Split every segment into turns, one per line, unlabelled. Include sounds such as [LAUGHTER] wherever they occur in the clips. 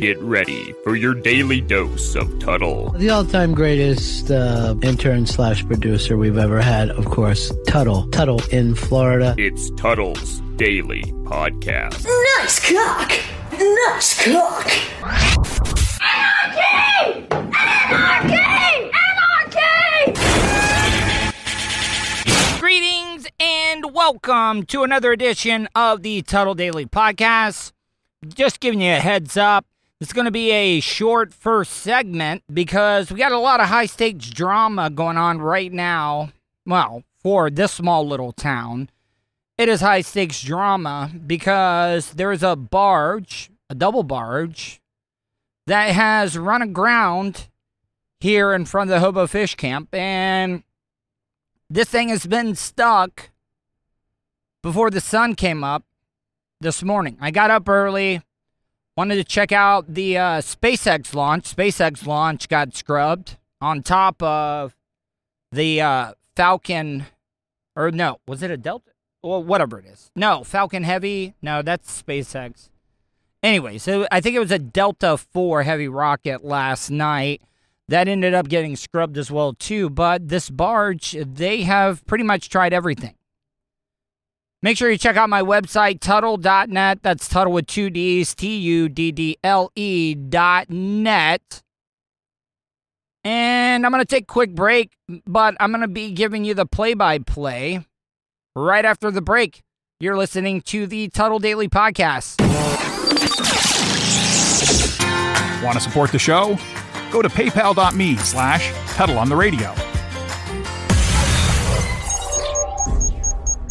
Get ready for your daily dose of Tuddle.
The all-time greatest uh, intern slash producer we've ever had, of course, Tuddle. Tuddle in Florida.
It's Tuddle's Daily Podcast.
Nice cock! Nice cock! Anarchy! Anarchy! Anarchy!
Greetings and welcome to another edition of the Tuddle Daily Podcast. Just giving you a heads up. It's going to be a short first segment because we got a lot of high stakes drama going on right now. Well, for this small little town, it is high stakes drama because there's a barge, a double barge, that has run aground here in front of the Hobo Fish Camp. And this thing has been stuck before the sun came up this morning. I got up early, wanted to check out the uh, SpaceX launch. SpaceX launch got scrubbed on top of the uh, Falcon, or no, was it a Delta? Well, whatever it is. No, Falcon Heavy. No, that's SpaceX. Anyway, so I think it was a Delta 4 heavy rocket last night that ended up getting scrubbed as well too but this barge they have pretty much tried everything make sure you check out my website tuddle.net that's tuddle with two d's t-u-d-d-l-e dot net and i'm going to take a quick break but i'm going to be giving you the play-by-play right after the break you're listening to the tuddle daily podcast
Want to support the show? Go to paypal.me slash Tuddle on the radio.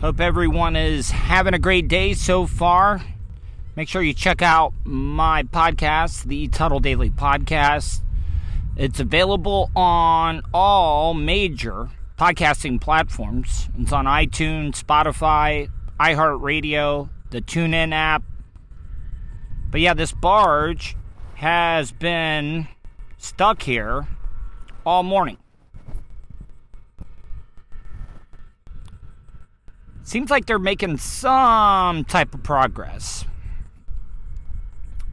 Hope everyone is having a great day so far. Make sure you check out my podcast, the Tuddle Daily Podcast. It's available on all major podcasting platforms. It's on iTunes, Spotify, iHeartRadio, the TuneIn app. But yeah, this barge has been stuck here all morning. Seems like they're making some type of progress.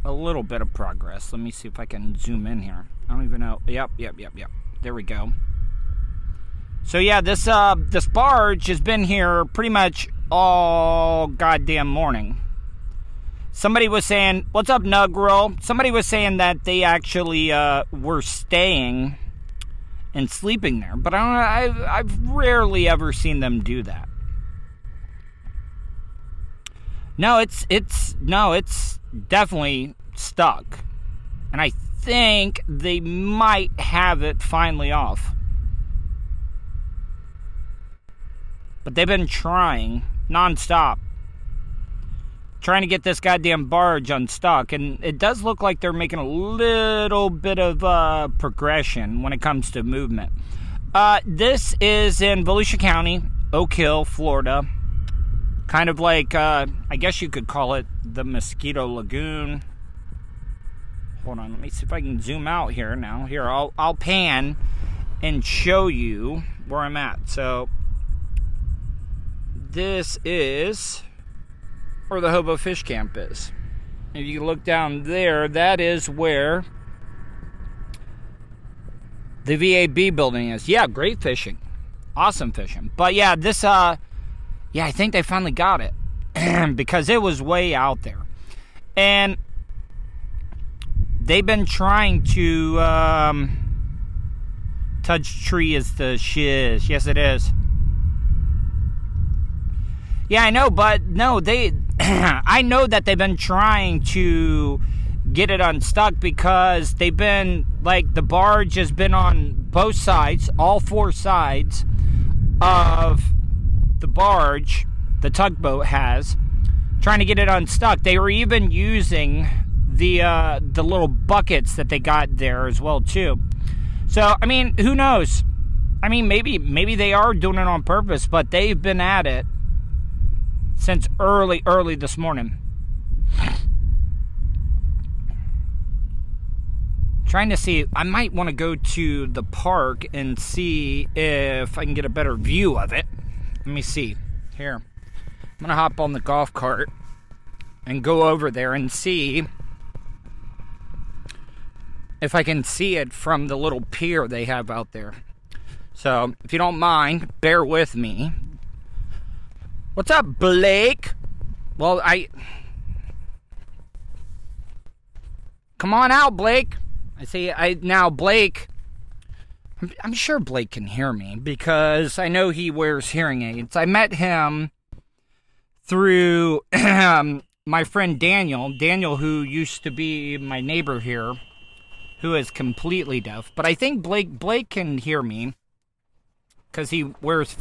A little bit of progress. Let me see if I can zoom in here. I don't even know. Yep, yep, yep, yep. There we go. So yeah, this uh this barge has been here pretty much all goddamn morning. Somebody was saying, "What's up, Nugro?" Somebody was saying that they actually uh, were staying and sleeping there, but I don't. I've I've rarely ever seen them do that. No, it's it's no, it's definitely stuck. And I think they might have it finally off. But they've been trying nonstop. Trying to get this goddamn barge unstuck. And it does look like they're making a little bit of uh, progression when it comes to movement. Uh, this is in Volusia County, Oak Hill, Florida kind of like uh, I guess you could call it the Mosquito Lagoon. Hold on, let me see if I can zoom out here now. Here, I'll I'll pan and show you where I'm at. So this is where the Hobo Fish Camp is. If you look down there, that is where the VAB building is. Yeah, great fishing. Awesome fishing. But yeah, this uh yeah, I think they finally got it [CLEARS THROAT] because it was way out there. And they've been trying to um, Touch tree is the shiz. Yes, it is. Yeah, I know, but no, they. [CLEARS THROAT] I know that they've been trying to get it unstuck because they've been like the barge has been on both sides, all four sides of the barge. The tugboat has trying to get it unstuck. They were even using the uh, the little buckets that they got there as well too. So I mean, who knows? I mean, maybe maybe they are doing it on purpose, but they've been at it since early early this morning. Trying to see, I might want to go to the park and see if I can get a better view of it. Let me see. Here. I'm going to hop on the golf cart and go over there and see if I can see it from the little pier they have out there. So, if you don't mind, bear with me. What's up, Blake? Well, I. Come on out, Blake. I see. I now Blake. I'm, sure Blake can hear me because I know he wears hearing aids. I met him through [CLEARS THROAT] my friend Daniel. Daniel, who used to be my neighbor here, who is completely deaf. But I think Blake Blake can hear me because he wears.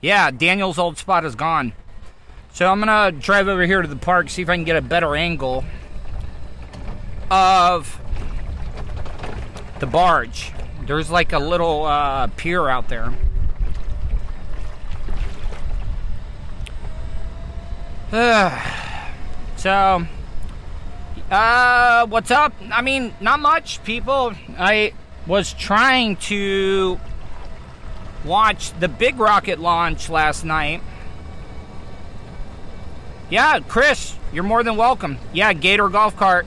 Yeah, Daniel's old spot is gone. So I'm gonna drive over here to the park, see if I can get a better angle of the barge. There's like a little uh, pier out there. [SIGHS] so, uh, what's up? I mean, not much, people. I was trying to watch the big rocket launch last night. Yeah, Chris, you're more than welcome. Yeah, Gator golf cart.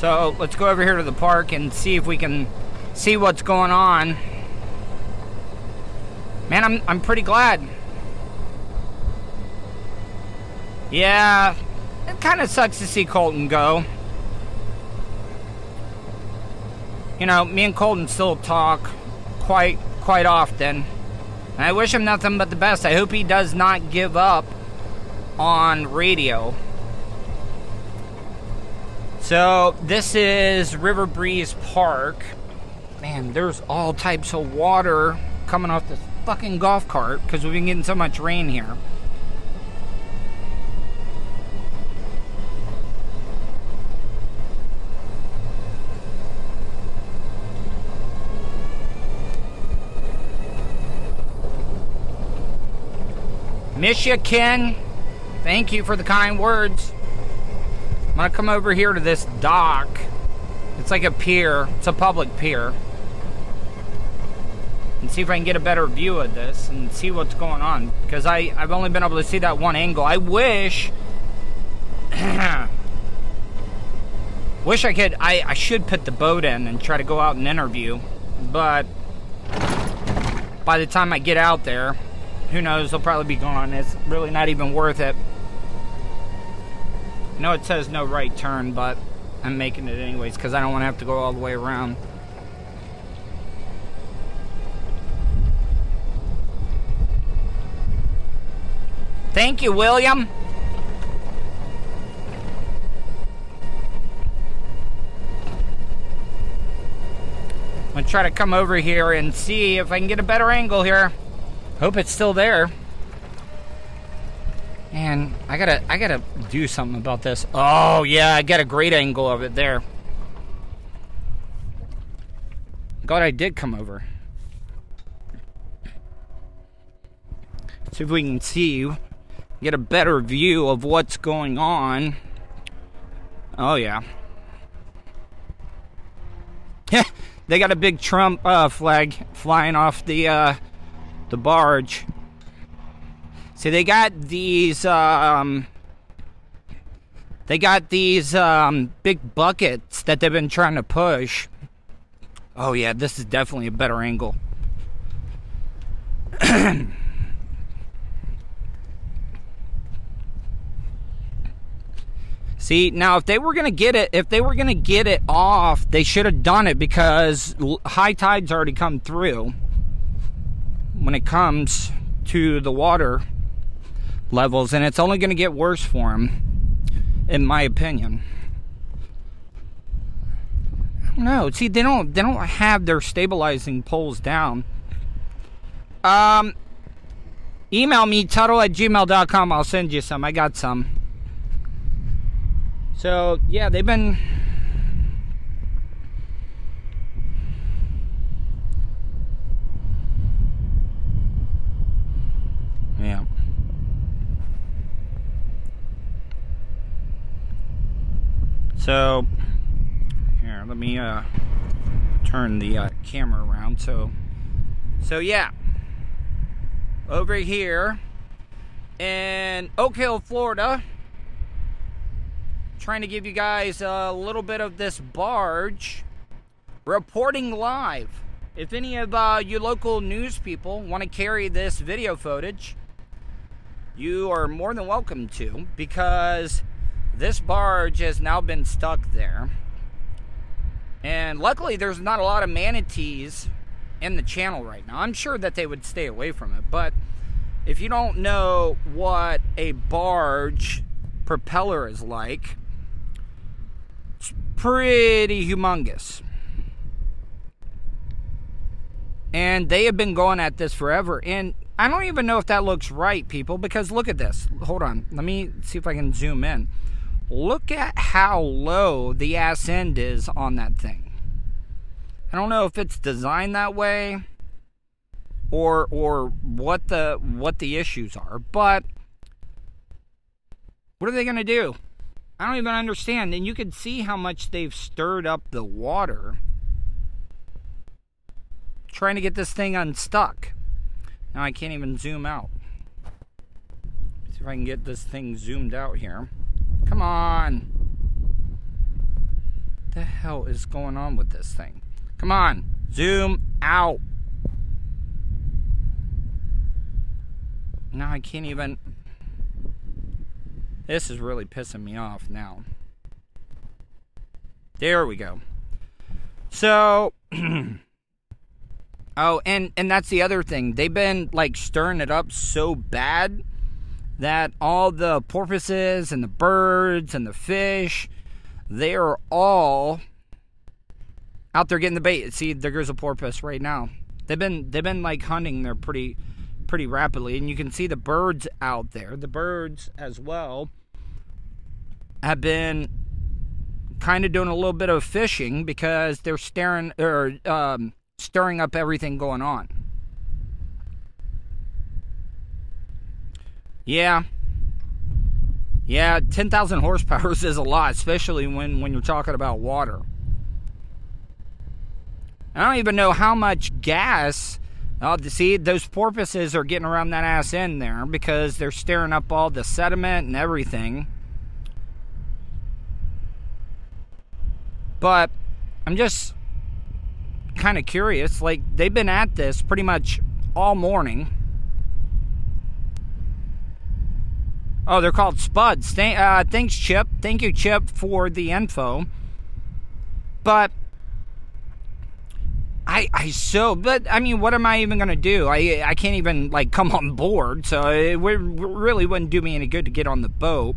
So let's go over here to the park and see if we can see what's going on. Man, I'm I'm pretty glad. Yeah, it kind of sucks to see Colton go. You know, me and Colton still talk quite quite often. And I wish him nothing but the best. I hope he does not give up on radio. So this is River Breeze Park. Man, there's all types of water coming off this fucking golf cart because we've been getting so much rain here. Ken. Thank you for the kind words. I'm gonna come over here to this dock. It's like a pier. It's a public pier. And see if I can get a better view of this and see what's going on. Because I, I've only been able to see that one angle. I wish... [CLEARS THROAT] wish I could... I, I should put the boat in and try to go out and interview. But... By the time I get out there, who knows, they'll probably be gone. It's really not even worth it. I know it says no right turn, but I'm making it anyways because I don't want to have to go all the way around. Thank you, William. I'm gonna try to come over here and see if I can get a better angle here. Hope it's still there. And I gotta, I gotta do something about this. Oh yeah, I got a great angle of it there. God, I did come over. See if we can see, you get a better view of what's going on. Oh yeah. [LAUGHS] they got a big Trump uh, flag flying off the uh, the barge. See, they got these, um, they got these, um, big buckets that they've been trying to push. Oh, yeah, this is definitely a better angle. [CLEARS THROAT] See, now if they were going to get it, if they were going to get it off, they should have done it because high tide's already come through. When it comes to the water levels, and it's only going to get worse for them, in my opinion. No, see, they don't they don't have their stabilizing poles down. Um, email me tuddle at gmail.com. I'll send you some. I got some. So yeah, they've been. Yeah. So here, let me uh, turn the uh, camera around. So, so yeah, over here in Oak Hill, Florida, trying to give you guys a little bit of this barge reporting live. If any of uh, you local news people want to carry this video footage, you are more than welcome to because this barge has now been stuck there. And luckily, there's not a lot of manatees in the channel right now. I'm sure that they would stay away from it, but if you don't know what a barge propeller is like, it's pretty humongous. And they have been going at this forever. And I don't even know if that looks right, people, because look at this. Hold on. Let me see if I can zoom in. Look at how low the ass end is on that thing. I don't know if it's designed that way or or what the what the issues are, but what are they going to do? I don't even understand. And you can see how much they've stirred up the water trying to get this thing unstuck. Now I can't even zoom out. See if I can get this thing zoomed out here. Come on. What the hell is going on with this thing? Come on. Zoom out. Now I can't even. This is really pissing me off now. There we go. So. [CLEARS THROAT] oh, and and that's the other thing. They've been like stirring it up so bad that all the porpoises and the birds and the fish, they are all out there getting the bait. See, there goes a porpoise right now. They've been they've been like hunting there pretty pretty rapidly, and you can see the birds out there. The birds as well have been kind of doing a little bit of fishing because they're staring or um, stirring up everything going on. Yeah. Yeah, 10,000 horsepower [LAUGHS] is a lot, especially when, when you're talking about water. I don't even know how much gas. Oh, see, those porpoises are getting around that ass end there because they're stirring up all the sediment and everything. But I'm just kind of curious. Like, they've been at this pretty much all morning. Oh, they're called Spuds. Uh, thanks, Chip. Thank you, Chip, for the info. But I, I so, but I mean, what am I even gonna do? I, I can't even like come on board, so it really wouldn't do me any good to get on the boat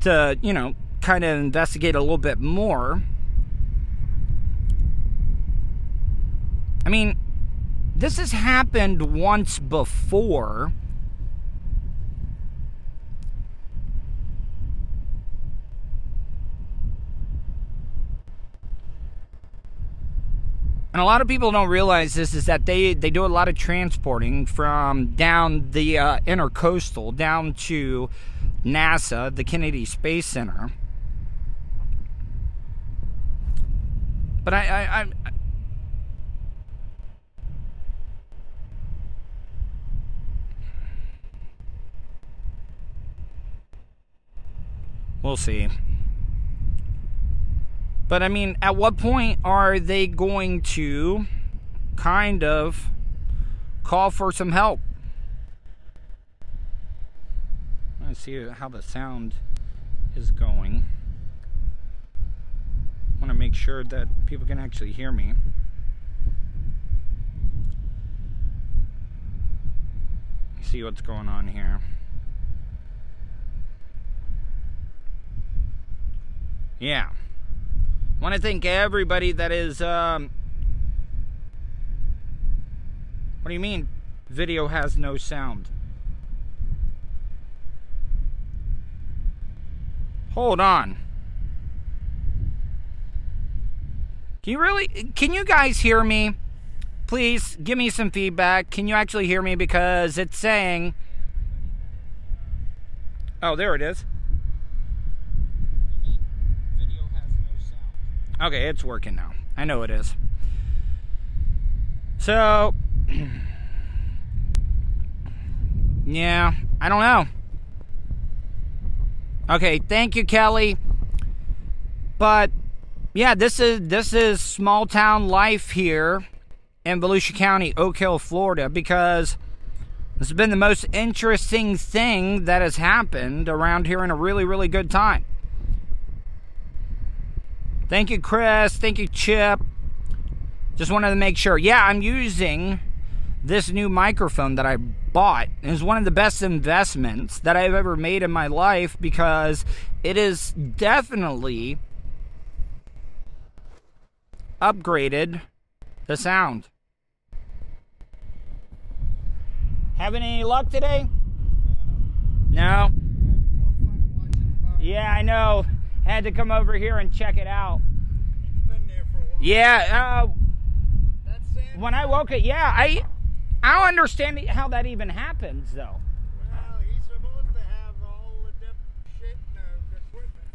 to, you know, kind of investigate a little bit more. I mean, this has happened once before and a lot of people don't realize this is that they they do a lot of transporting from down the uh, intercoastal down to NASA, the Kennedy Space Center. But I, I, I We'll see. But I mean, at what point are they going to kind of call for some help? Let's see how the sound is going. I want to make sure that people can actually hear me. See what's going on here. Yeah. Want to thank everybody that is. Um, what do you mean? Video has no sound. Hold on. Can you really? Can you guys hear me? Please give me some feedback. Can you actually hear me? Because it's saying. Oh, there it is. Okay, it's working now. I know it is. So, [CLEARS THROAT] yeah, I don't know. Okay, thank you, Kelly. But yeah, this is this is small town life here in Volusia County, Oak Hill, Florida, because this has been the most interesting thing that has happened around here in a really, really good time. Thank you, Chris. Thank you, Chip. Just wanted to make sure. Yeah, I'm using this new microphone that I bought. It is one of the best investments that I've ever made in my life because it is definitely upgraded the sound. Having any luck today? No. Yeah, I know had to come over here and check it out. Yeah, uh, when I woke it, yeah, I I don't understand how that even happens though.
Well, he's supposed to have all the shit and uh, equipment.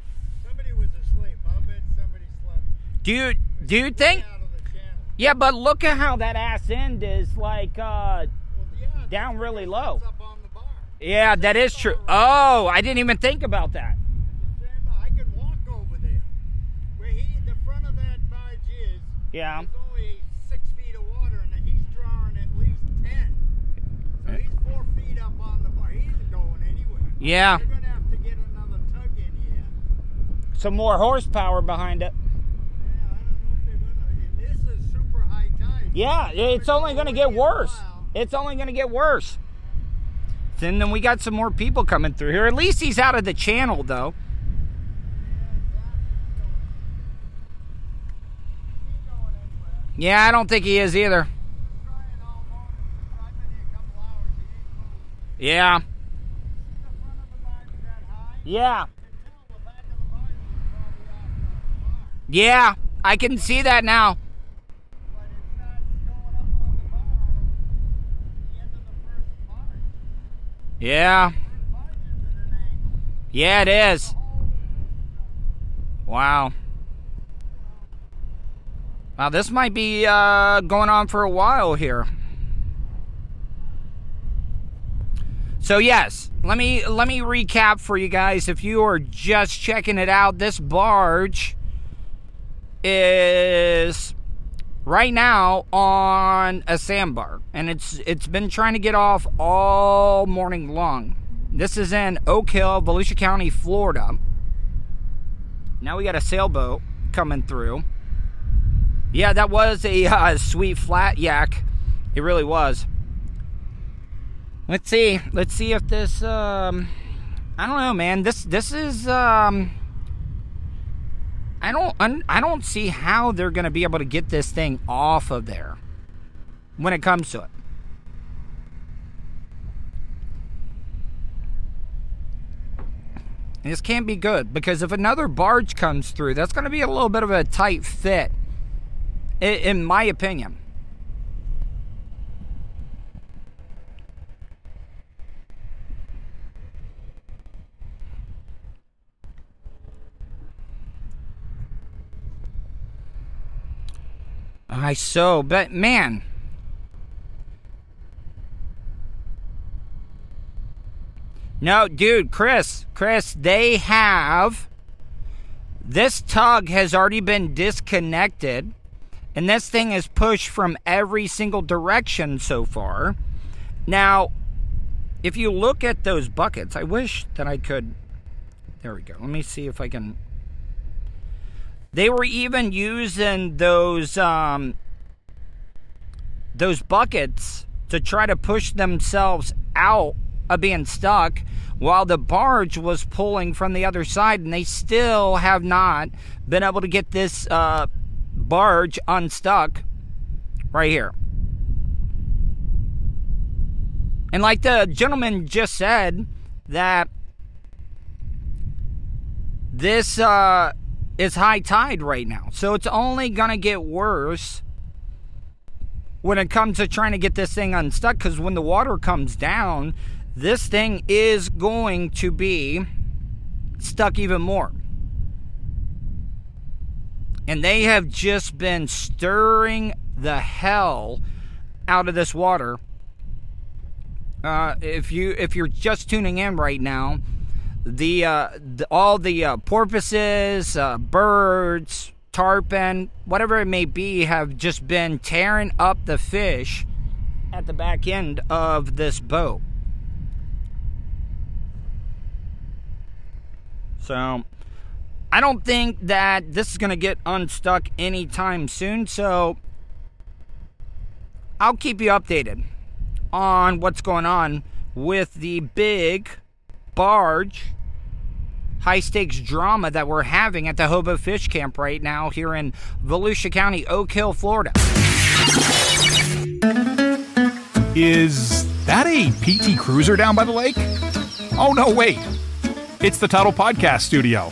Somebody was asleep. I'll bet somebody slept.
Do you do you think?
Out of the channel.
Yeah, but look at how that ass end is like uh
Well, yeah,
down really low.
Up on the bar.
Yeah, that is true. Oh, I didn't even think about that.
The sandbar, I could walk over there. Where he, the front of that barge is,
Yeah.
there's only six feet of water, and he's drawing at least ten. So uh, he's four feet up on the bar. He isn't going anywhere.
Yeah.
You're gonna have to get another tug in here.
Some more horsepower behind it.
Yeah, I don't know if they're gonna. And this is super high tide.
Yeah, it's only going to get worse. It's only going to get worse. Then, then we got some more people coming through here. At least he's out of the channel, though. Yeah, I don't think he is either. Yeah. Yeah. Yeah, I can see that now. Yeah. Yeah, it is. Wow. Wow, this might be uh, going on for a while here. So yes, let me let me recap for you guys. If you are just checking it out, this barge is right now on a sandbar, and it's it's been trying to get off all morning long. This is in Oak Hill, Volusia County, Florida. Now we got a sailboat coming through. Yeah, that was a uh, sweet flat yak. It really was. Let's see. Let's see if this. Um, I don't know, man. This this is. Um, I don't. un- I don't see how they're going to be able to get this thing off of there when it comes to it. This can't be good because if another barge comes through, that's going to be a little bit of a tight fit, in my opinion. I so, but man. No, dude, Chris, Chris, they have. This tug has already been disconnected, and this thing is pushed from every single direction so far. Now, if you look at those buckets, I wish that I could. There we go. Let me see if I can They were even using those um, those buckets to try to push themselves out of being stuck while the barge was pulling from the other side, and they still have not been able to get this uh, barge unstuck right here. And like the gentleman just said, that this uh, is high tide right now. So it's only going to get worse when it comes to trying to get this thing unstuck because when the water comes down, this thing is going to be stuck even more. And they have just been stirring the hell out of this water. Uh, if you if you're just tuning in right now, the, uh, the all the uh, porpoises, uh, birds, tarpon, whatever it may be, have just been tearing up the fish at the back end of this boat. So, I don't think that this is going to get unstuck anytime soon. So, I'll keep you updated on what's going on with the big barge high stakes drama that we're having at the Hobo Fish Camp right now here in Volusia County, Oak Hill, Florida.
Is that a PT Cruiser down by the lake? Oh, no, wait. It's the Tuddle Podcast Studio.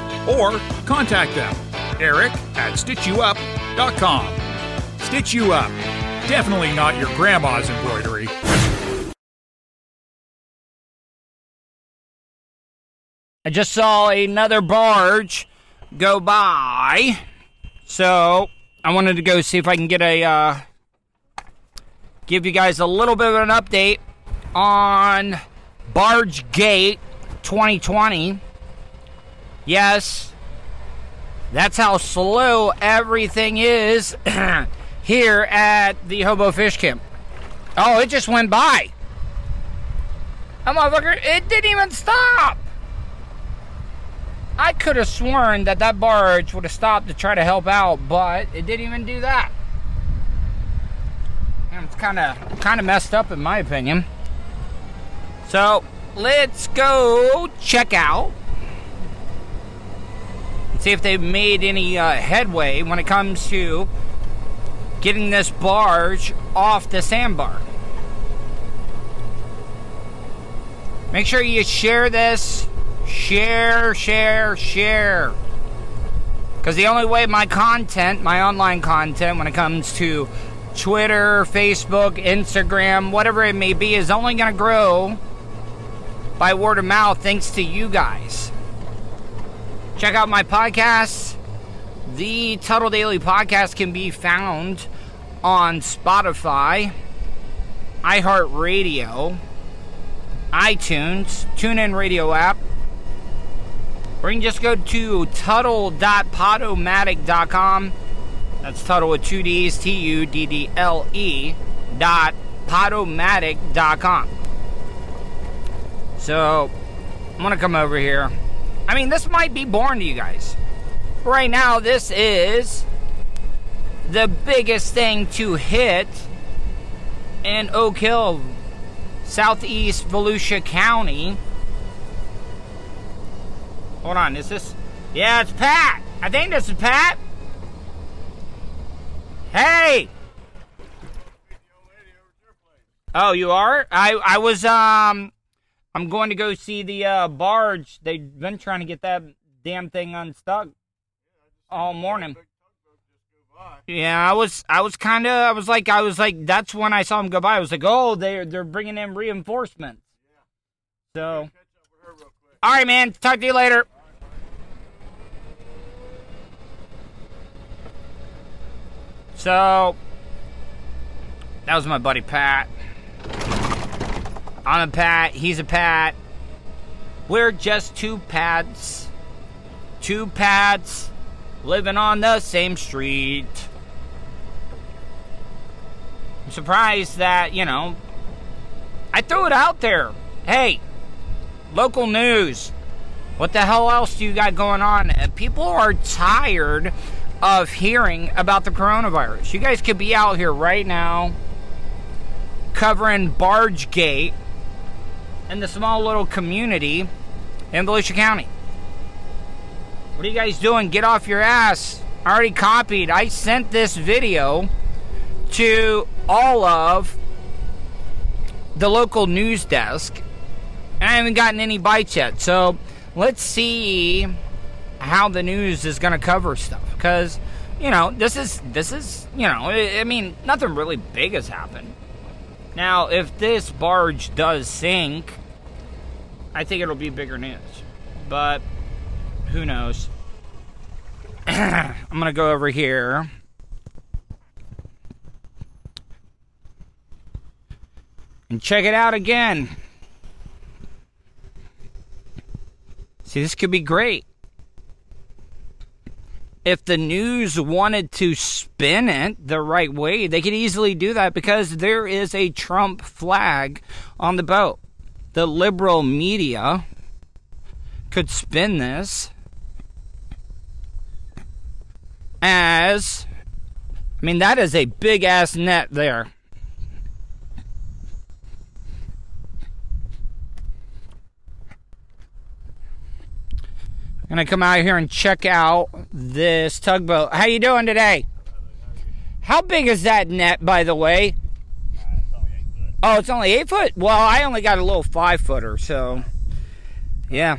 or contact them, Eric at StitchYouUp.com. Stitch You Up. Definitely not your grandma's embroidery.
I just saw another barge go by. So I wanted to go see if I can get a uh, give you guys a little bit of an update on Barge Gate 2020. Yes, that's how slow everything is [CLEARS THROAT] here at the Hobo Fish Camp. Oh, it just went by. A motherfucker, it didn't even stop. I could have sworn that that barge would have stopped to try to help out, but it didn't even do that. And it's kind of kind of messed up in my opinion. So let's go check out see if they've made any uh, headway when it comes to getting this barge off the sandbar. Make sure you share this. Share, share, share. Because the only way my content, my online content, when it comes to Twitter, Facebook, Instagram, whatever it may be, is only going to grow by word of mouth thanks to you guys. Check out my podcast. The Tuddle Daily Podcast can be found on Spotify, iHeartRadio, iTunes, TuneIn Radio app, or you can just go to tuddle.podomatic.com. That's Tuddle with two D's, T U D D L E dot podomatic.com. So, I'm going to come over here. I mean, this might be boring to you guys. Right now, this is the biggest thing to hit in Oak Hill, southeast Volusia County. Hold on, is this? Yeah, it's Pat. I think this is Pat. Hey. Oh, you are? I I was um I'm going to go see the uh, barge. They've been trying to get that damn thing unstuck all morning. Yeah, I was I was kind of I was like I was like that's when I saw him go by. I was like, "Oh, they're they're bringing in reinforcements." So All right, man. Talk to you later. So, that was my buddy Pat. I'm a Pat. He's a Pat. We're just two Pats. Two Pats living on the same street. I'm surprised that, you know, I threw it out there. Hey, local news. What the hell else do you got going on? Uh, People are tired of hearing about the coronavirus. You guys could be out here right now covering Bargegate in the small little community in Volusia County. What are you guys doing? Get off your ass. I already copied. I sent this video to all of the local news desk. And I haven't gotten any bites yet. So let's see how the news is going to cover stuff. Because, you know, this is, this is, you know, I, I mean, nothing really big has happened. Now, if this barge does sink, I think it'll be bigger news. But who knows? [CLEARS THROAT] I'm going to go over here. And check it out again. See, this could be great. If the news wanted to spin it the right way, they could easily do that because there is a Trump flag on the boat. The liberal media could spin this as I mean, that is a big ass net there. gonna come out here and check out this tugboat. How you doing today? How big is that net, by the way? Oh, it's only eight foot. Well, I only got a little five footer, so yeah,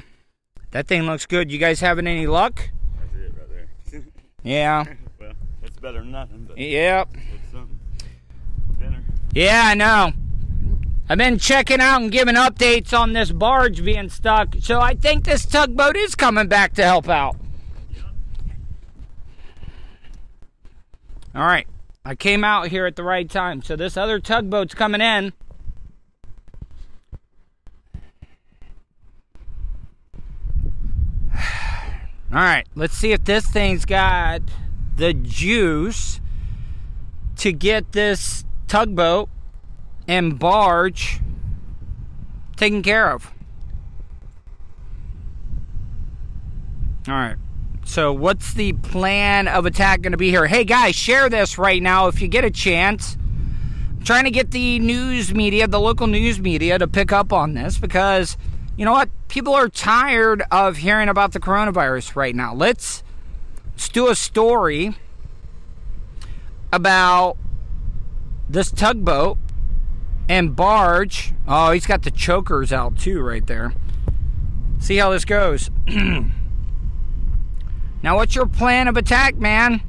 that thing looks good. You guys having any luck?
That's it right there.
Yeah.
well, it's better than nothing, but
Yep.
it's something. Dinner.
Yeah, I know. I've been checking out and giving updates on this barge being stuck, so I think this tugboat is coming back to help out. All right. I came out here at the right time, so this other tugboat's coming in. [SIGHS] All right, let's see if this thing's got the juice to get this tugboat and barge taken care of. All right. So, what's the plan of attack going to be here? Hey, guys, share this right now if you get a chance. I'm trying to get the news media, the local news media, to pick up on this because, you know what? People are tired of hearing about the coronavirus right now. Let's, let's do a story about this tugboat and barge. Oh, he's got the chokers out too, right there. See how this goes. [CLEARS THROAT] now, what's your plan of attack, man?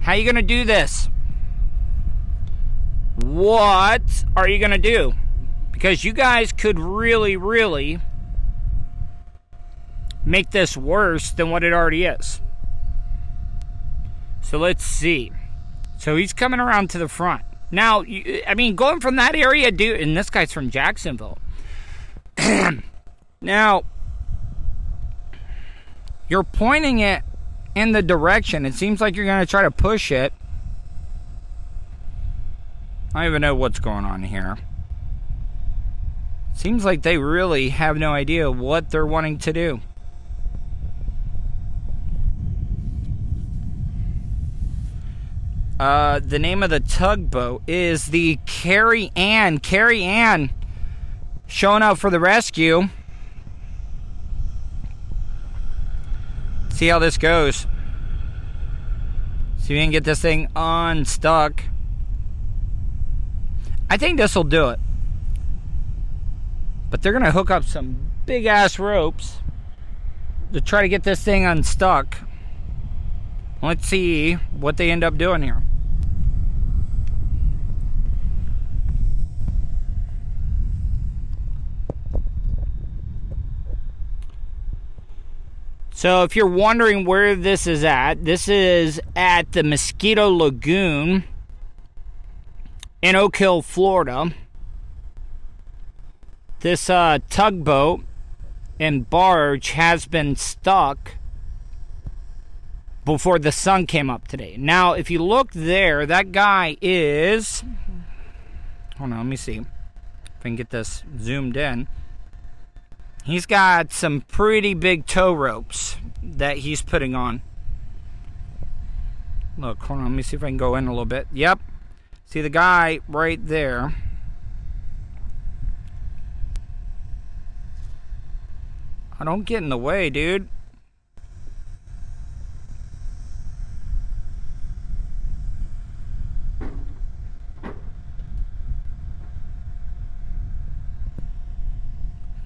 How you gonna do this? What are you gonna do? Because you guys could really, really make this worse than what it already is. So let's see. So he's coming around to the front. Now, I mean, going from that area, dude, and this guy's from Jacksonville. [CLEARS THROAT] now, you're pointing it in the direction. It seems like you're going to try to push it. I don't even know what's going on here. Seems like they really have no idea what they're wanting to do. Uh, the name of the tugboat is the Carrie Ann. Carrie Ann showing up for the rescue. See how this goes. See if we can get this thing unstuck. I think this will do it. But they're going to hook up some big ass ropes to try to get this thing unstuck. Let's see what they end up doing here. So, if you're wondering where this is at, this is at the Mosquito Lagoon in Oak Hill, Florida. This uh, tugboat and barge has been stuck before the sun came up today. Now, if you look there, that guy is. Hold on, let me see if I can get this zoomed in. He's got some pretty big tow ropes that he's putting on. Look, hold on, let me see if I can go in a little bit. Yep. See the guy right there. I don't get in the way, dude.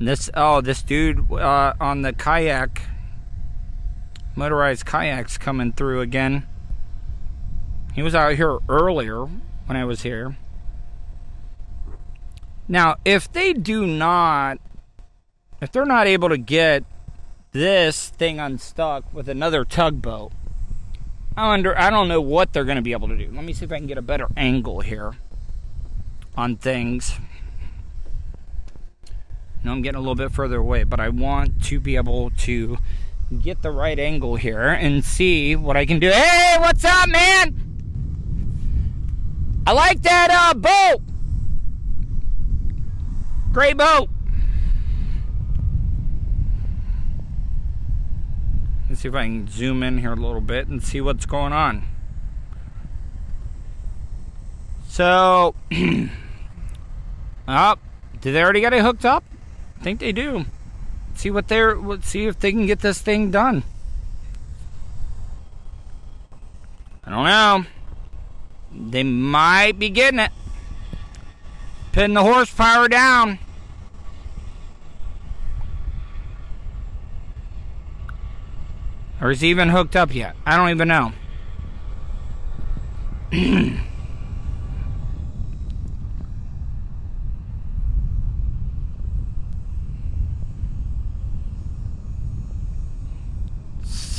This oh, this dude uh, on the kayak, motorized kayaks coming through again. He was out here earlier when I was here. Now, if they do not, if they're not able to get this thing unstuck with another tugboat, I wonder. I don't know what they're going to be able to do. Let me see if I can get a better angle here on things. I'm getting a little bit further away, but I want to be able to get the right angle here and see what I can do. Hey, what's up, man? I like that uh, boat. Great boat. Let's see if I can zoom in here a little bit and see what's going on. So, up. [CLEARS THROAT] oh, did they already get it hooked up? Think they do. See what they're. See if they can get this thing done. I don't know. They might be getting it. Putting the horsepower down. Or is he even hooked up yet? I don't even know. [CLEARS THROAT]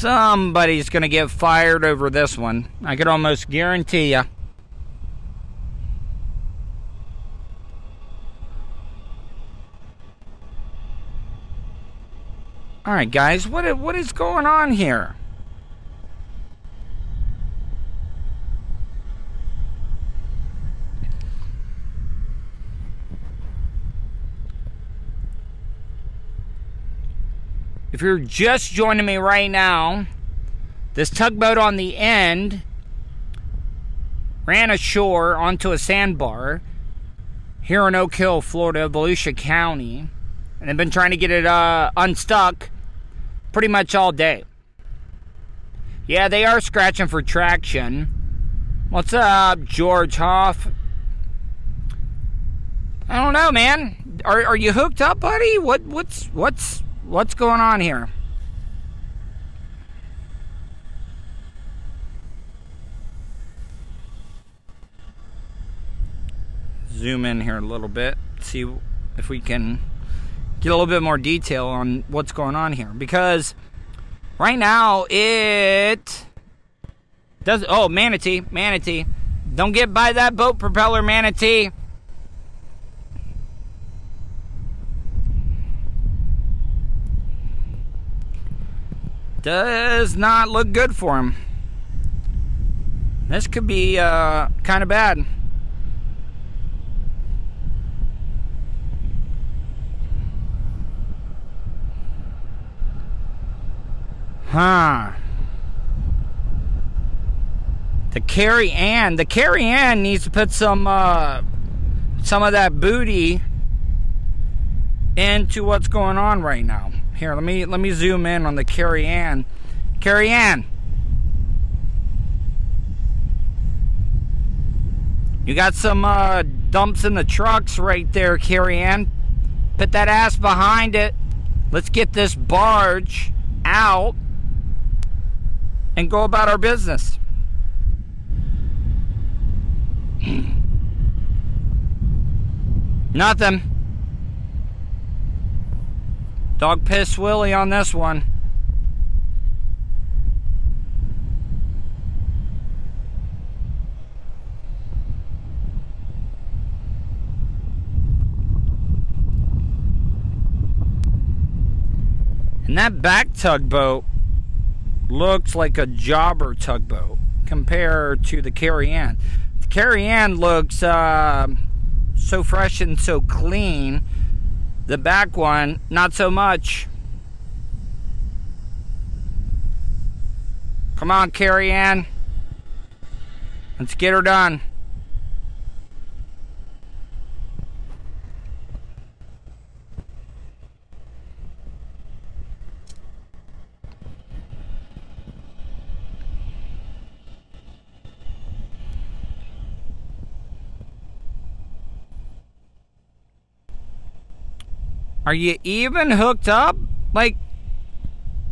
Somebody's going to get fired over this one. I could almost guarantee you. All right, guys, what what is going on here? If you're just joining me right now, this tugboat on the end ran ashore onto a sandbar here in Oak Hill, Florida, Volusia County, and they've been trying to get it uh, unstuck pretty much all day. Yeah, they are scratching for traction. What's up, George Hoff? I don't know, man. Are are you hooked up, buddy? What what's what's What's going on here? Zoom in here a little bit, see if we can get a little bit more detail on what's going on here. Because right now it does. Oh, manatee, manatee. Don't get by that boat propeller, manatee. Does not look good for him. This could be uh, kind of bad. Huh. The Carrie Ann. The Carrie Ann needs to put some uh, some of that booty into what's going on right now. Here, let me let me zoom in on the Carrie Ann. Carrie Ann. You got some uh, dumps in the trucks right there, Carrie Ann. Put that ass behind it. Let's get this barge out and go about our business. [CLEARS THROAT] Nothing. Dog piss Willie on this one. And that back tugboat looks like a jobber tugboat compared to the Carrie Ann. The Carrie Ann looks uh, so fresh and so clean. The back one, not so much. Come on, Carrie Ann. Let's get her done. Are you even hooked up? Like,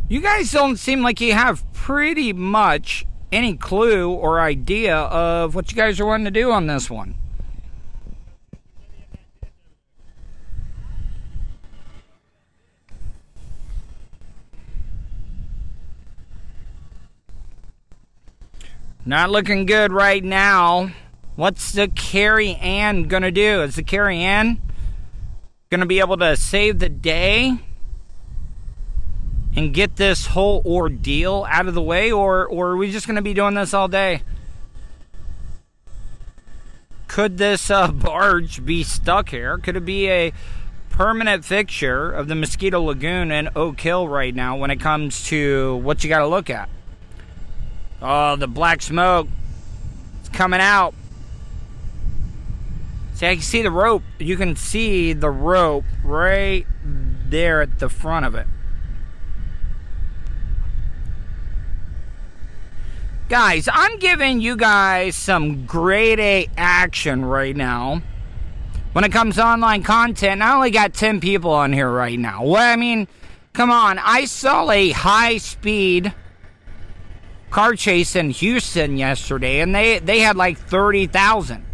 you guys don't seem like you have pretty much any clue or idea of what you guys are wanting to do on this one. Not looking good right now. What's the Carrie Ann gonna do? Is the Carrie Ann gonna be able to save the day and get this whole ordeal out of the way, or or are we just gonna be doing this all day? Could this uh, [LAUGHS] barge be stuck here? Could it be a permanent fixture of the Mosquito Lagoon and Oak Hill right now when it comes to what you got to look at? Oh, the black smoke. It's coming out. See, I can see the rope. You can see the rope right there at the front of it. Guys, I'm giving you guys some grade A action right now. When it comes to online content, I only got 10 people on here right now. Well, I mean, come on. I saw a high speed car chase in Houston yesterday, and they, they had like 30,000.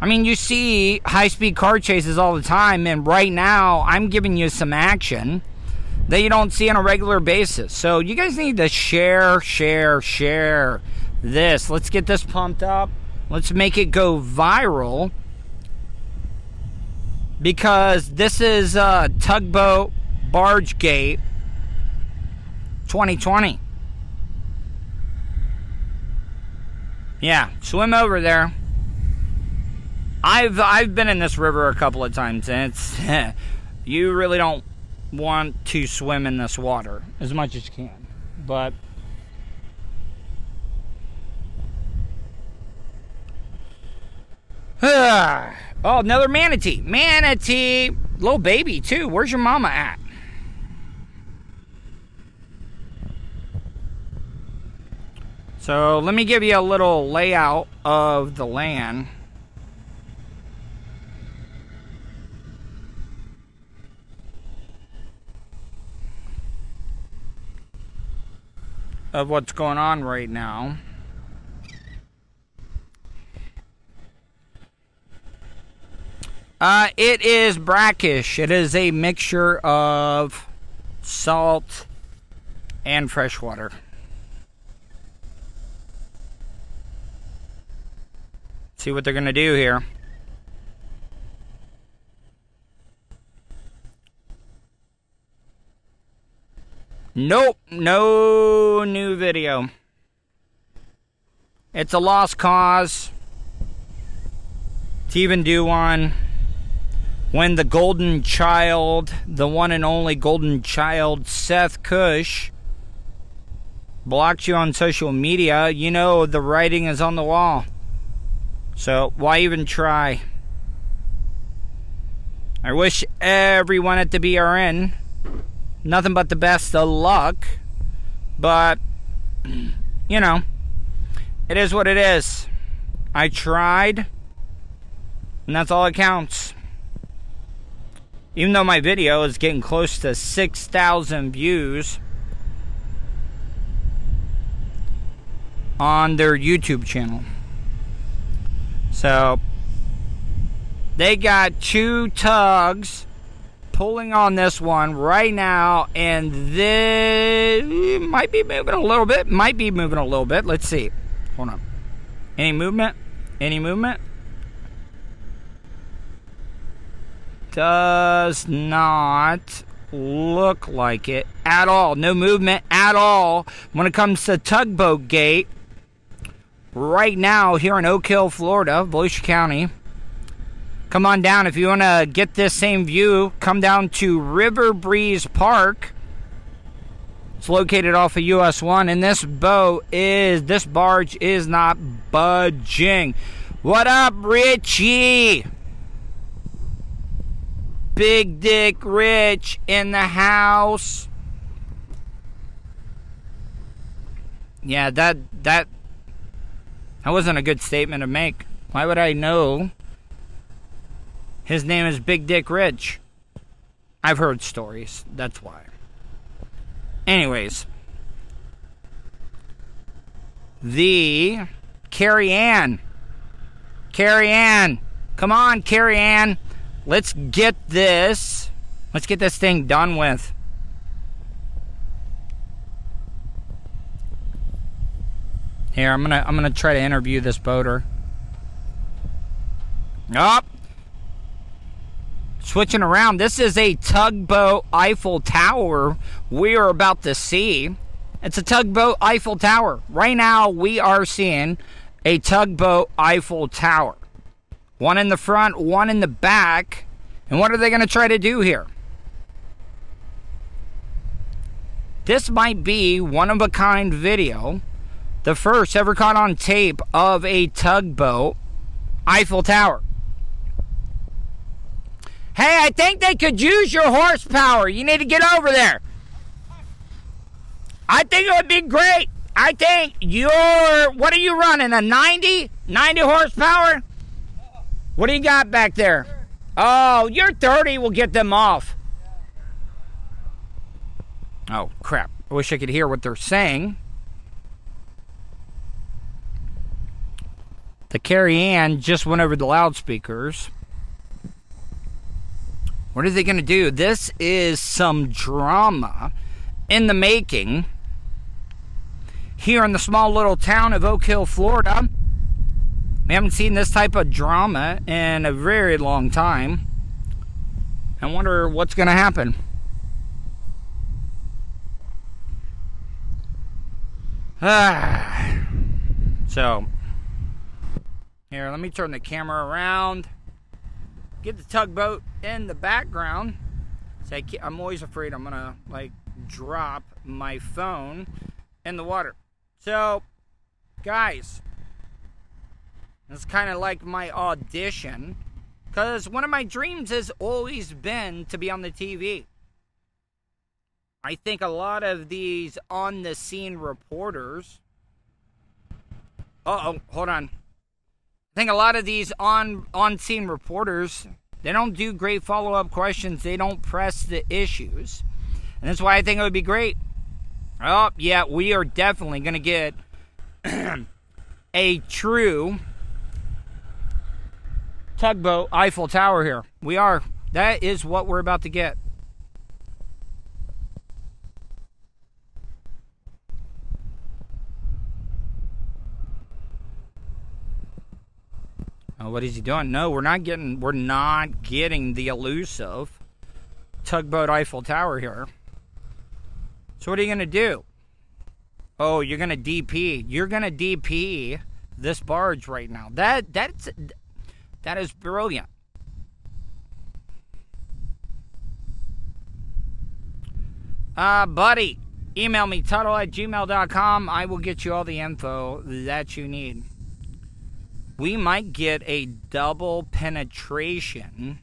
I mean, you see high speed car chases all the time, and right now I'm giving you some action that you don't see on a regular basis. So you guys need to share, share, share this. Let's get this pumped up. Let's make it go viral because this is uh, Tugboat Barge Gate 2020. Yeah, swim over there. I've I've been in this river a couple of times, and it's [LAUGHS] you really don't want to swim in this water as much as you can, but. [SIGHS] oh, another manatee. Manatee. Little baby, too. Where's your mama at? So, let me give you a little layout of the land. Of what's going on right now. Uh, it is brackish. It is a mixture of salt and fresh water. See what they're going to do here. Nope, no new video. It's a lost cause to even do one when the golden child, the one and only golden child, Seth Cush, blocked you on social media, you know the writing is on the wall. So why even try? I wish everyone at the BRN nothing but the best of luck, but [CLEARS THROAT] you know, it is what it is. I tried, and that's all that counts. Even though my video is getting close to 6,000 views on their YouTube channel. So, they got two tugs pulling on this one right now, and this might be moving a little bit. Might be moving a little bit. Let's see. Hold on. Any movement? Any movement? Does not look like it at all. No movement at all when it comes to Tugboat Gate. Right now, here in Oak Hill, Florida, Volusia County. Come on down if you want to get this same view. Come down to River Breeze Park. It's located off of US 1, and this boat is, this barge is not budging. What up, Richie? Big Dick Rich in the house. Yeah, that that that wasn't a good statement to make. Why would I know? His name is Big Dick Rich. I've heard stories. That's why. Anyways, the Carrie Ann. Carrie Ann. Come on, Carrie Ann. Let's get this. Let's get this thing done with. Here, I'm gonna I'm gonna try to interview this boater. Up. Switching around. This is a tugboat Eiffel Tower we are about to see. It's a tugboat Eiffel Tower. Right now, we are seeing a tugboat Eiffel Tower. One in the front, one in the back. And what are they going to try to do here? This might be one of a kind video, the first ever caught on tape of a tugboat Eiffel Tower. Hey, I think they could use your horsepower. You need to get over there. I think it would be great. I think you're, what are you running, a 90? 90 horsepower? What do you got back there? Oh, your 30 will get them off. Oh, crap. I wish I could hear what they're saying. The Carrie Ann just went over the loudspeakers. What are they going to do? This is some drama in the making here in the small little town of Oak Hill, Florida. We haven't seen this type of drama in a very long time. I wonder what's going to happen. Ah. [SIGHS] So, here, let me turn the camera around. Get the tugboat in the background. Say, I'm always afraid I'm to, like, drop my phone in the water. So, guys, it's kind of like my audition. Because one of my dreams has always been to be on the TV. I think a lot of these on the scene reporters. Uh oh, hold on. I think a lot of these on on scene reporters they don't do great follow up questions. They don't press the issues, and that's why I think it would be great. Oh yeah, we are definitely going to get [CLEARS THROAT] a true tugboat Eiffel Tower here. We are. That is what we're about to get. What is he doing? No, we're not getting. We're not getting the elusive tugboat Eiffel Tower here. So what are you gonna do? Oh, you're gonna DP. You're gonna DP this barge right now. That that's that is brilliant. Uh, buddy, email me, tuddle at gmail.com. I will get you all the info that you need. We might get a double penetration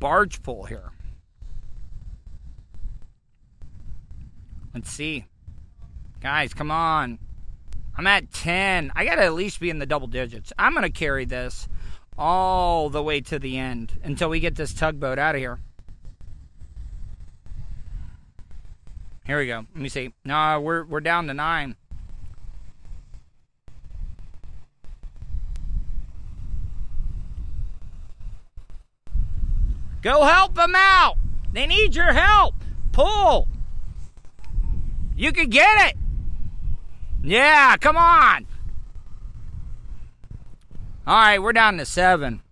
barge pull here. Let's see. Guys, come on. I'm at 10. I got to at least be in the double digits. I'm going to carry this all the way to the end until we get this tugboat out of here. Here we go. Let me see. No, we're we're down to 9. Go help them out. They need your help. Pull. You can get it. Yeah, come on. All right, we're down to seven.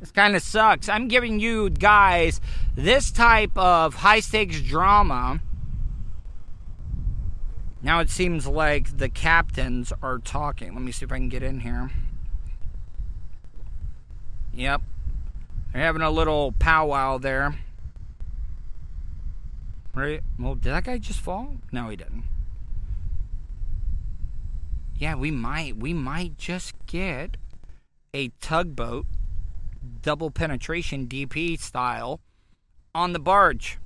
This kind of sucks. I'm giving you guys this type of high stakes drama. Now it seems like the captains are talking. Let me see if I can get in here. Yep. They're having a little powwow there. Right? Well, did that guy just fall? No, he didn't. Yeah, we might we might just get a tugboat double penetration DP style on the barge.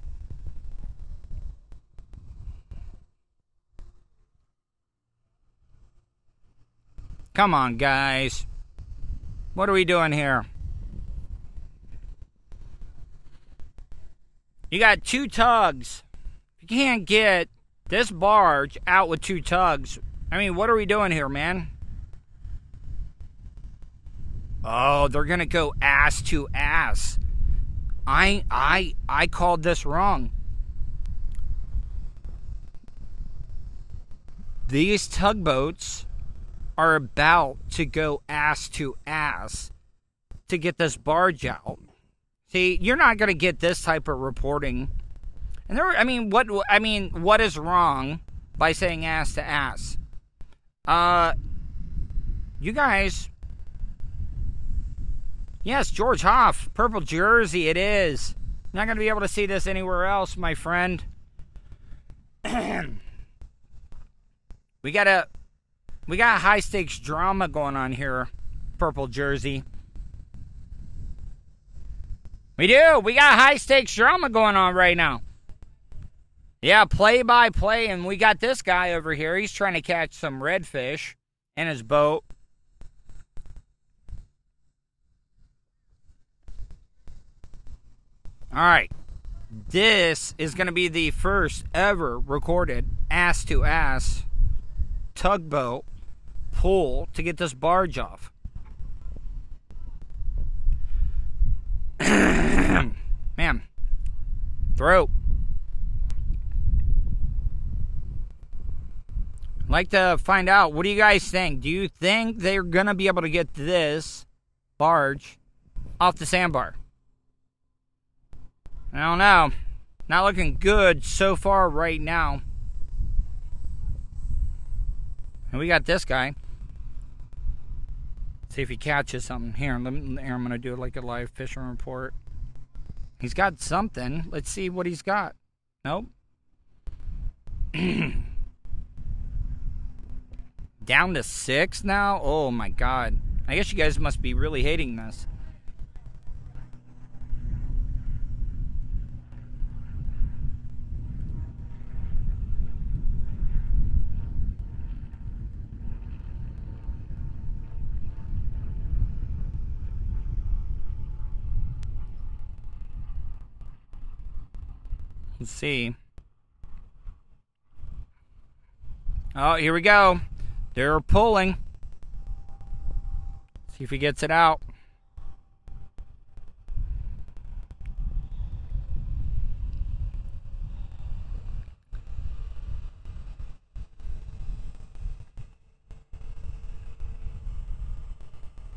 Come on, guys. What are we doing here? You got two tugs. You can't get this barge out with two tugs. I mean, what are we doing here, man? Oh, they're gonna go ass to ass. I I I called this wrong. These tugboats are about to go ass to ass to get this barge out. See, you're not going to get this type of reporting. And there, I mean, what I mean, what is wrong by saying ass to ass? Uh, you guys. Yes, George Hoff, purple jersey. It is. Not going to be able to see this anywhere else, my friend. [CLEARS THROAT] we got a, we got high stakes drama going on here. Purple jersey. We do. We got high stakes drama going on right now. Yeah, play by play, and we got this guy over here. He's trying to catch some redfish in his boat. All right. This is going to be the first ever recorded ass to ass tugboat pull to get this barge off. [CLEARS THROAT] Throat. like to find out what do you guys think? Do you think they're gonna be able to get this barge off the sandbar? I don't know. Not looking good so far right now. And we got this guy. See if he catches something. Here, let me, here I'm going to do like a live fishing report. He's got something. Let's see what he's got. Nope. [CLEARS THROAT] Down to six now? Oh my god. I guess you guys must be really hating this. Let's see. Oh, here we go. They're pulling. See if he gets it out.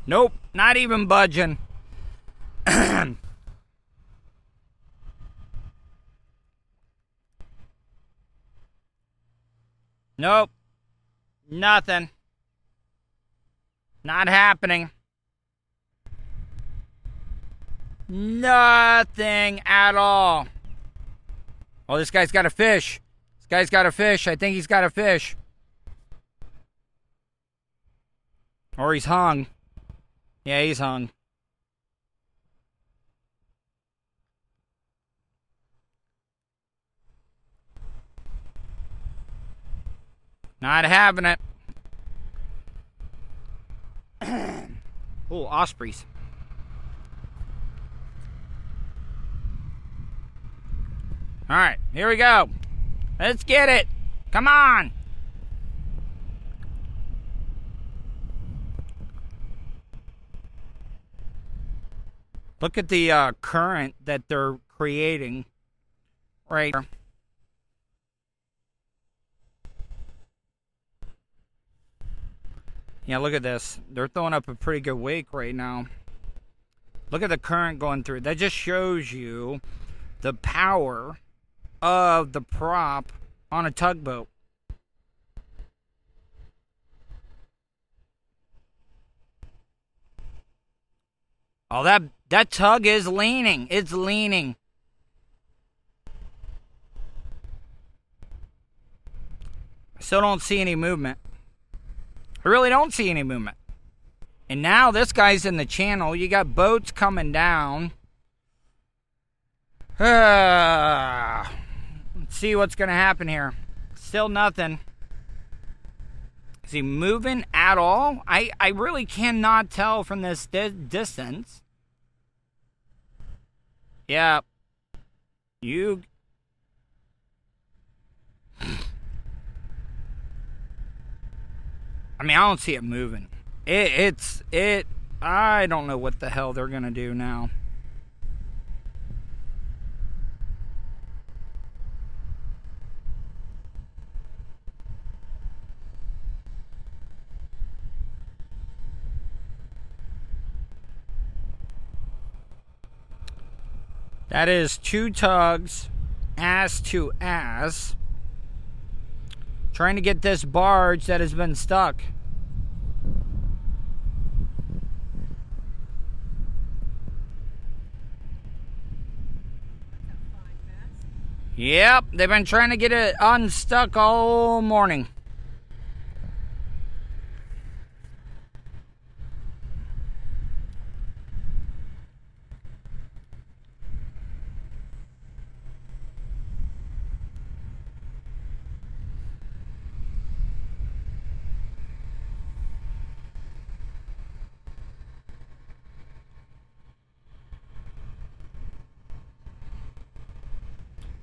Nope, not even budging. Nope. Nothing. Not happening. Nothing at all. Oh, this guy's got a fish. This guy's got a fish. I think he's got a fish. Or he's hung. Yeah, he's hung. Not having it. [CLEARS THROAT] oh, ospreys. All right, here we go. Let's get it. Come on. Look at the uh, current that they're creating right here. Yeah, look at this. They're throwing up a pretty good wake right now. Look at the current going through. That just shows you the power of the prop on a tugboat. Oh, that that tug is leaning. It's leaning. I still don't see any movement. I really don't see any movement. And now this guy's in the channel. You got boats coming down. [SIGHS] Let's see what's going to happen here. Still nothing. Is he moving at all? I, I really cannot tell from this di- distance. Yeah. You. I mean, I don't see it moving. It, it's it. I don't know what the hell they're gonna do now. That is two tugs, ass to ass, trying to get this barge that has been stuck. Yep, they've been trying to get it unstuck all morning.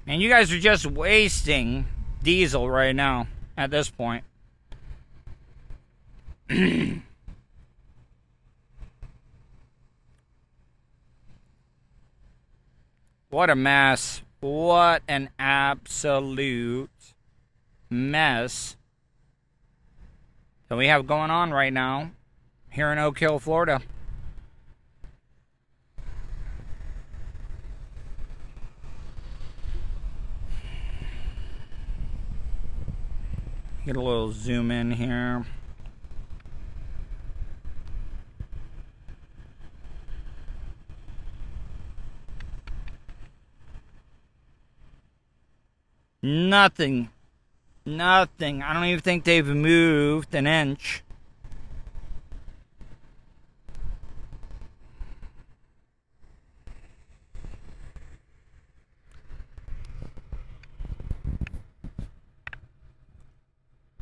And you guys are just wasting diesel right now at this point. [CLEARS THROAT] what a mess. What an absolute mess that we have going on right now here in Oak Hill, Florida. Get a little zoom in here. Nothing. Nothing. I don't even think they've moved an inch.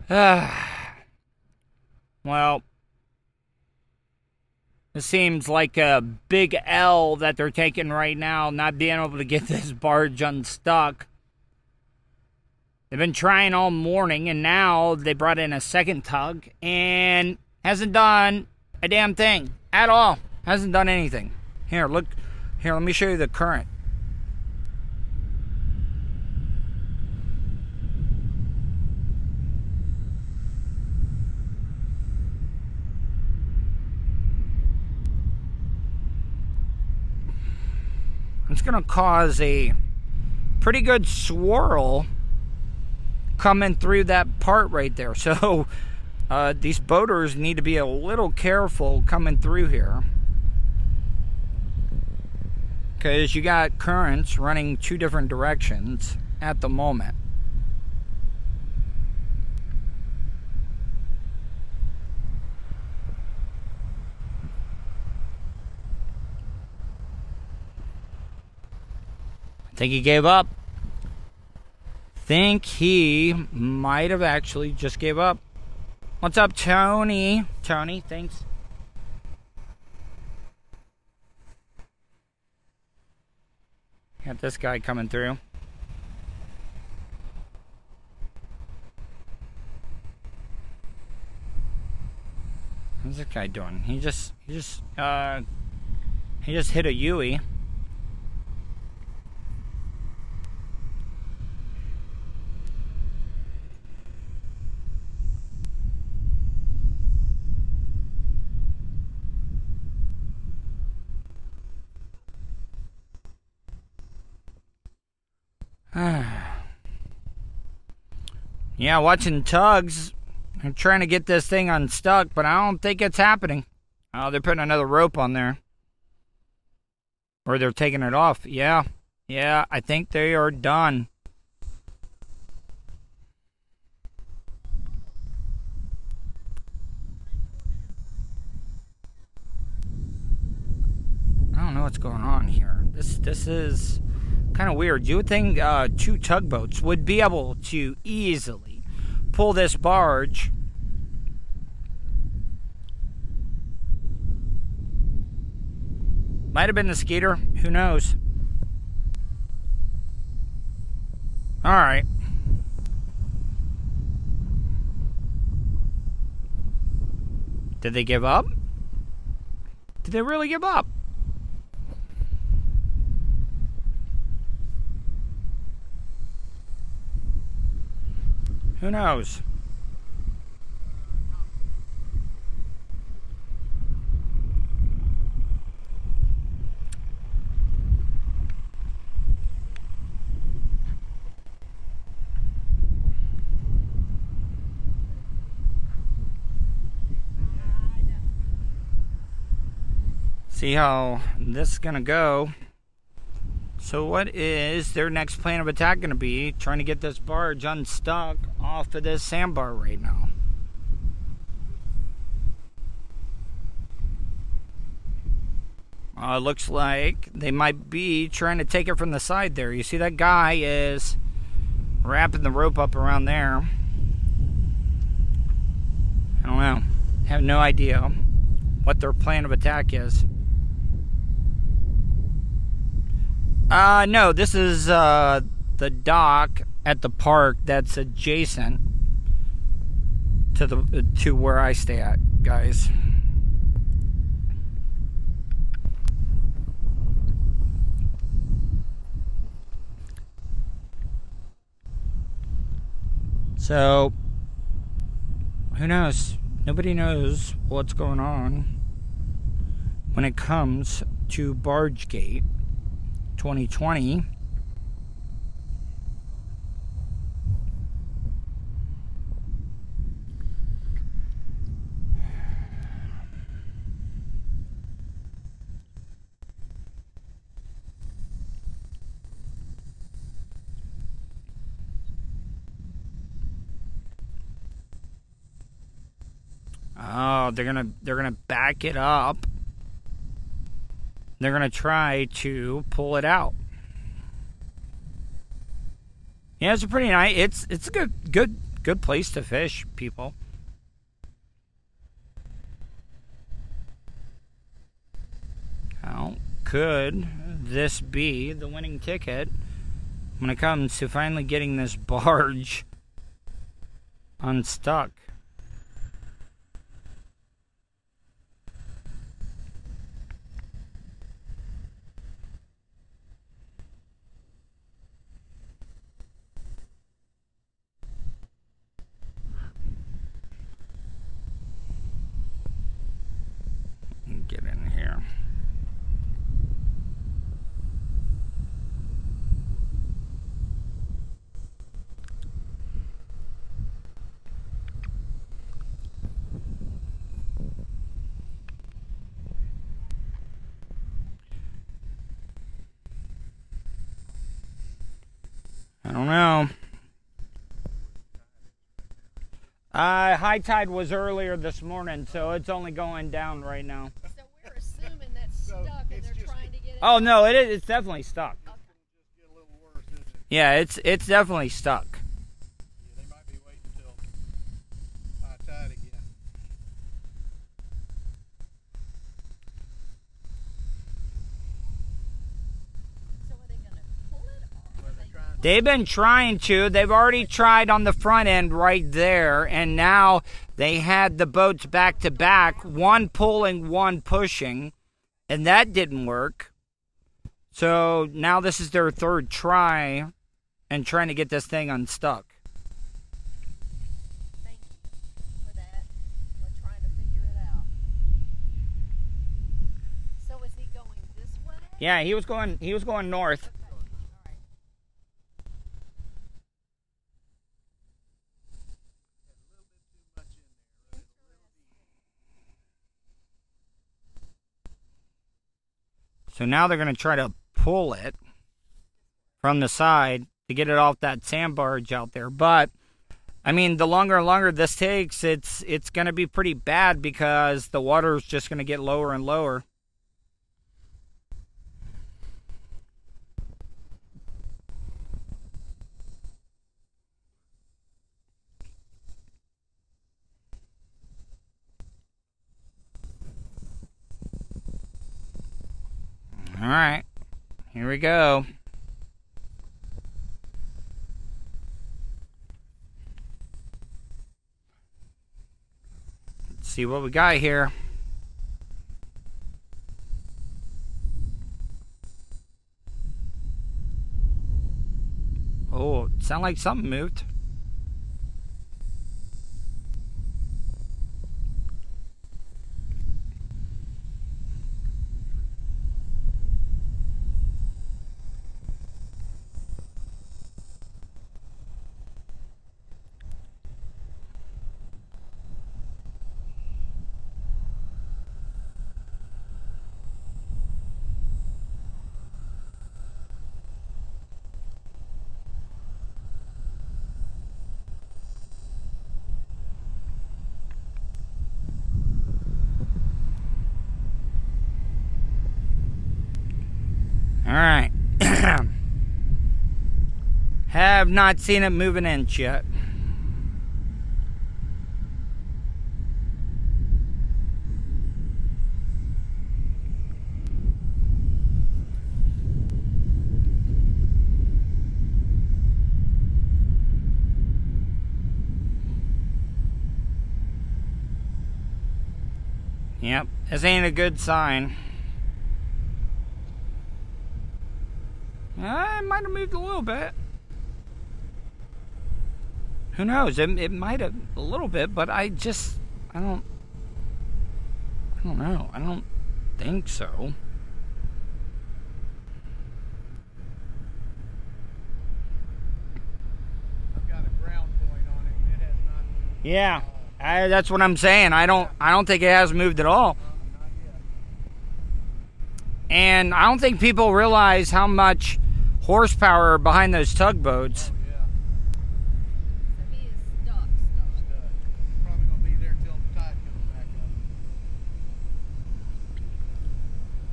[SIGHS] well, it seems like a big L that they're taking right now, not being able to get [LAUGHS] this barge unstuck. They've been trying all morning, and now they brought in a second tug and hasn't done a damn thing at all. Hasn't done anything. Here, look. Here, let me show you the current. It's going to cause a pretty good swirl coming through that part right there. [LAUGHS] So uh, these boaters need to be a little careful coming through here. Because you got currents running two different directions at the moment. Think he gave up. Think he might have actually just gave up. What's up, Tony? Tony, thanks. Got this guy coming through. What's this guy doing? He just, he just, uh, he just hit a Yui. Yeah, watching tugs. I'm trying to get this thing unstuck, but I don't think it's happening. Oh, they're putting another rope on there. Or they're taking it off. Yeah. Yeah, I think they are done. I don't know what's going on here. This this is kind of weird. You would think uh, two tugboats would be able to easily pull this barge. Might have been the Skeeter. Who knows? All right. Did they give up? Did they really give up? Who knows? See how this is gonna go. So, what is their next plan of attack going to be? Trying to get this barge unstuck off of this sandbar right now. Uh, looks like they might be trying to take it from the side there. You see that guy is wrapping the rope up around there. I don't know. Have no idea what their plan of attack is. Uh, no, this is uh, the dock at the park that's adjacent to the to where I stay at, guys. So, who knows? Nobody knows what's going on when it comes to Bargegate 2020. They're gonna they're gonna back it up. They're gonna try to pull it out. Yeah, it's a pretty nice. It's it's a good good good place to fish, people. How could this be the winning ticket when it comes to finally getting this barge [LAUGHS] unstuck? Get in here. I don't know. Uh, high tide was earlier this morning, so it's only going down right now.
So we're assuming that's stuck and they're trying to get it.
Oh no, it is. It's definitely stuck. Yeah, it's it's definitely stuck.
They might be waiting until high tide again.
So are they gonna pull it or are they
They've been trying to. They've already tried on the front end right there, and now they had the boats back to back, one pulling, one pushing, and that didn't work. So now this is their third try and trying to get this thing unstuck.
thank you for that? We're trying to figure it out. So he going this way?
Yeah, he was going he was going north. So now they're going to try to pull it from the side to get it off that sand barge out there. But I mean, the longer and longer this takes, it's it's going to be pretty bad because the water is just going to get lower and lower. All right, here we go. Let's see what we got here. Oh, sound like something moved. All right. Have not seen it move an inch yet. Yep, this ain't a good sign. Uh, it might have moved a little bit. Who knows? It, it might have a little bit, but I just I don't I don't know. I don't think so.
I've got a ground point on it, and it has not moved.
Yeah, I, that's what I'm saying. I don't I don't think it has moved at all.
Uh,
and I don't think people realize how much horsepower behind those tugboats.
Yeah,
So he is stuck, stuck.
stuck. Probably gonna be there till the tide comes back up.
Nothing.
Hope he brought a lunch.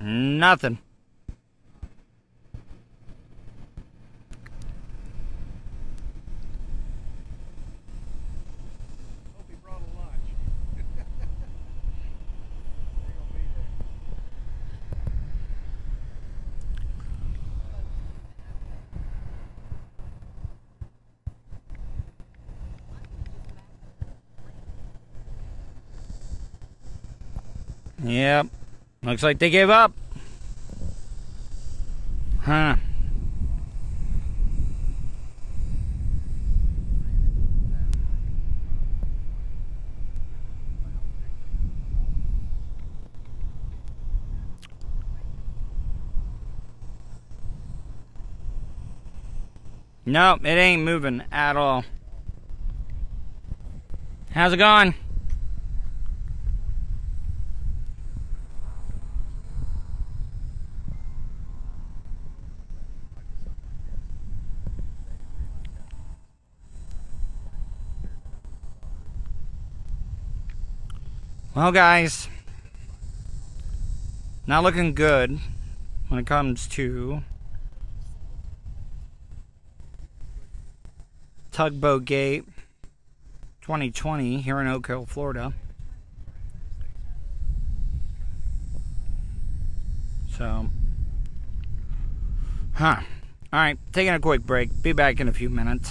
They're gonna be there.
Yep. Looks like they gave up. Huh. Nope, it ain't moving at all. How's it going? Well, guys, not looking good when it comes to Tugboat Gate 2020 here in Oak Hill, Florida. So, huh. All right, taking a quick break. Be back in a few minutes.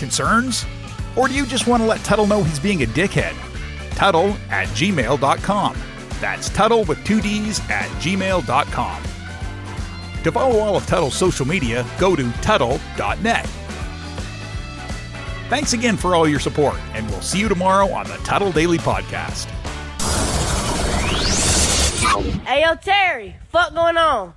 Concerns? Or do you just want to let Tuddle know he's being a dickhead? Tuddle at gmail.com. That's Tuddle with two D's at gmail.com. To follow all of Tuddle's social media, go to Tuddle.net. Thanks again for all your support, and we'll see you tomorrow on the Tuddle Daily Podcast.
Hey, yo, Terry, fuck going on?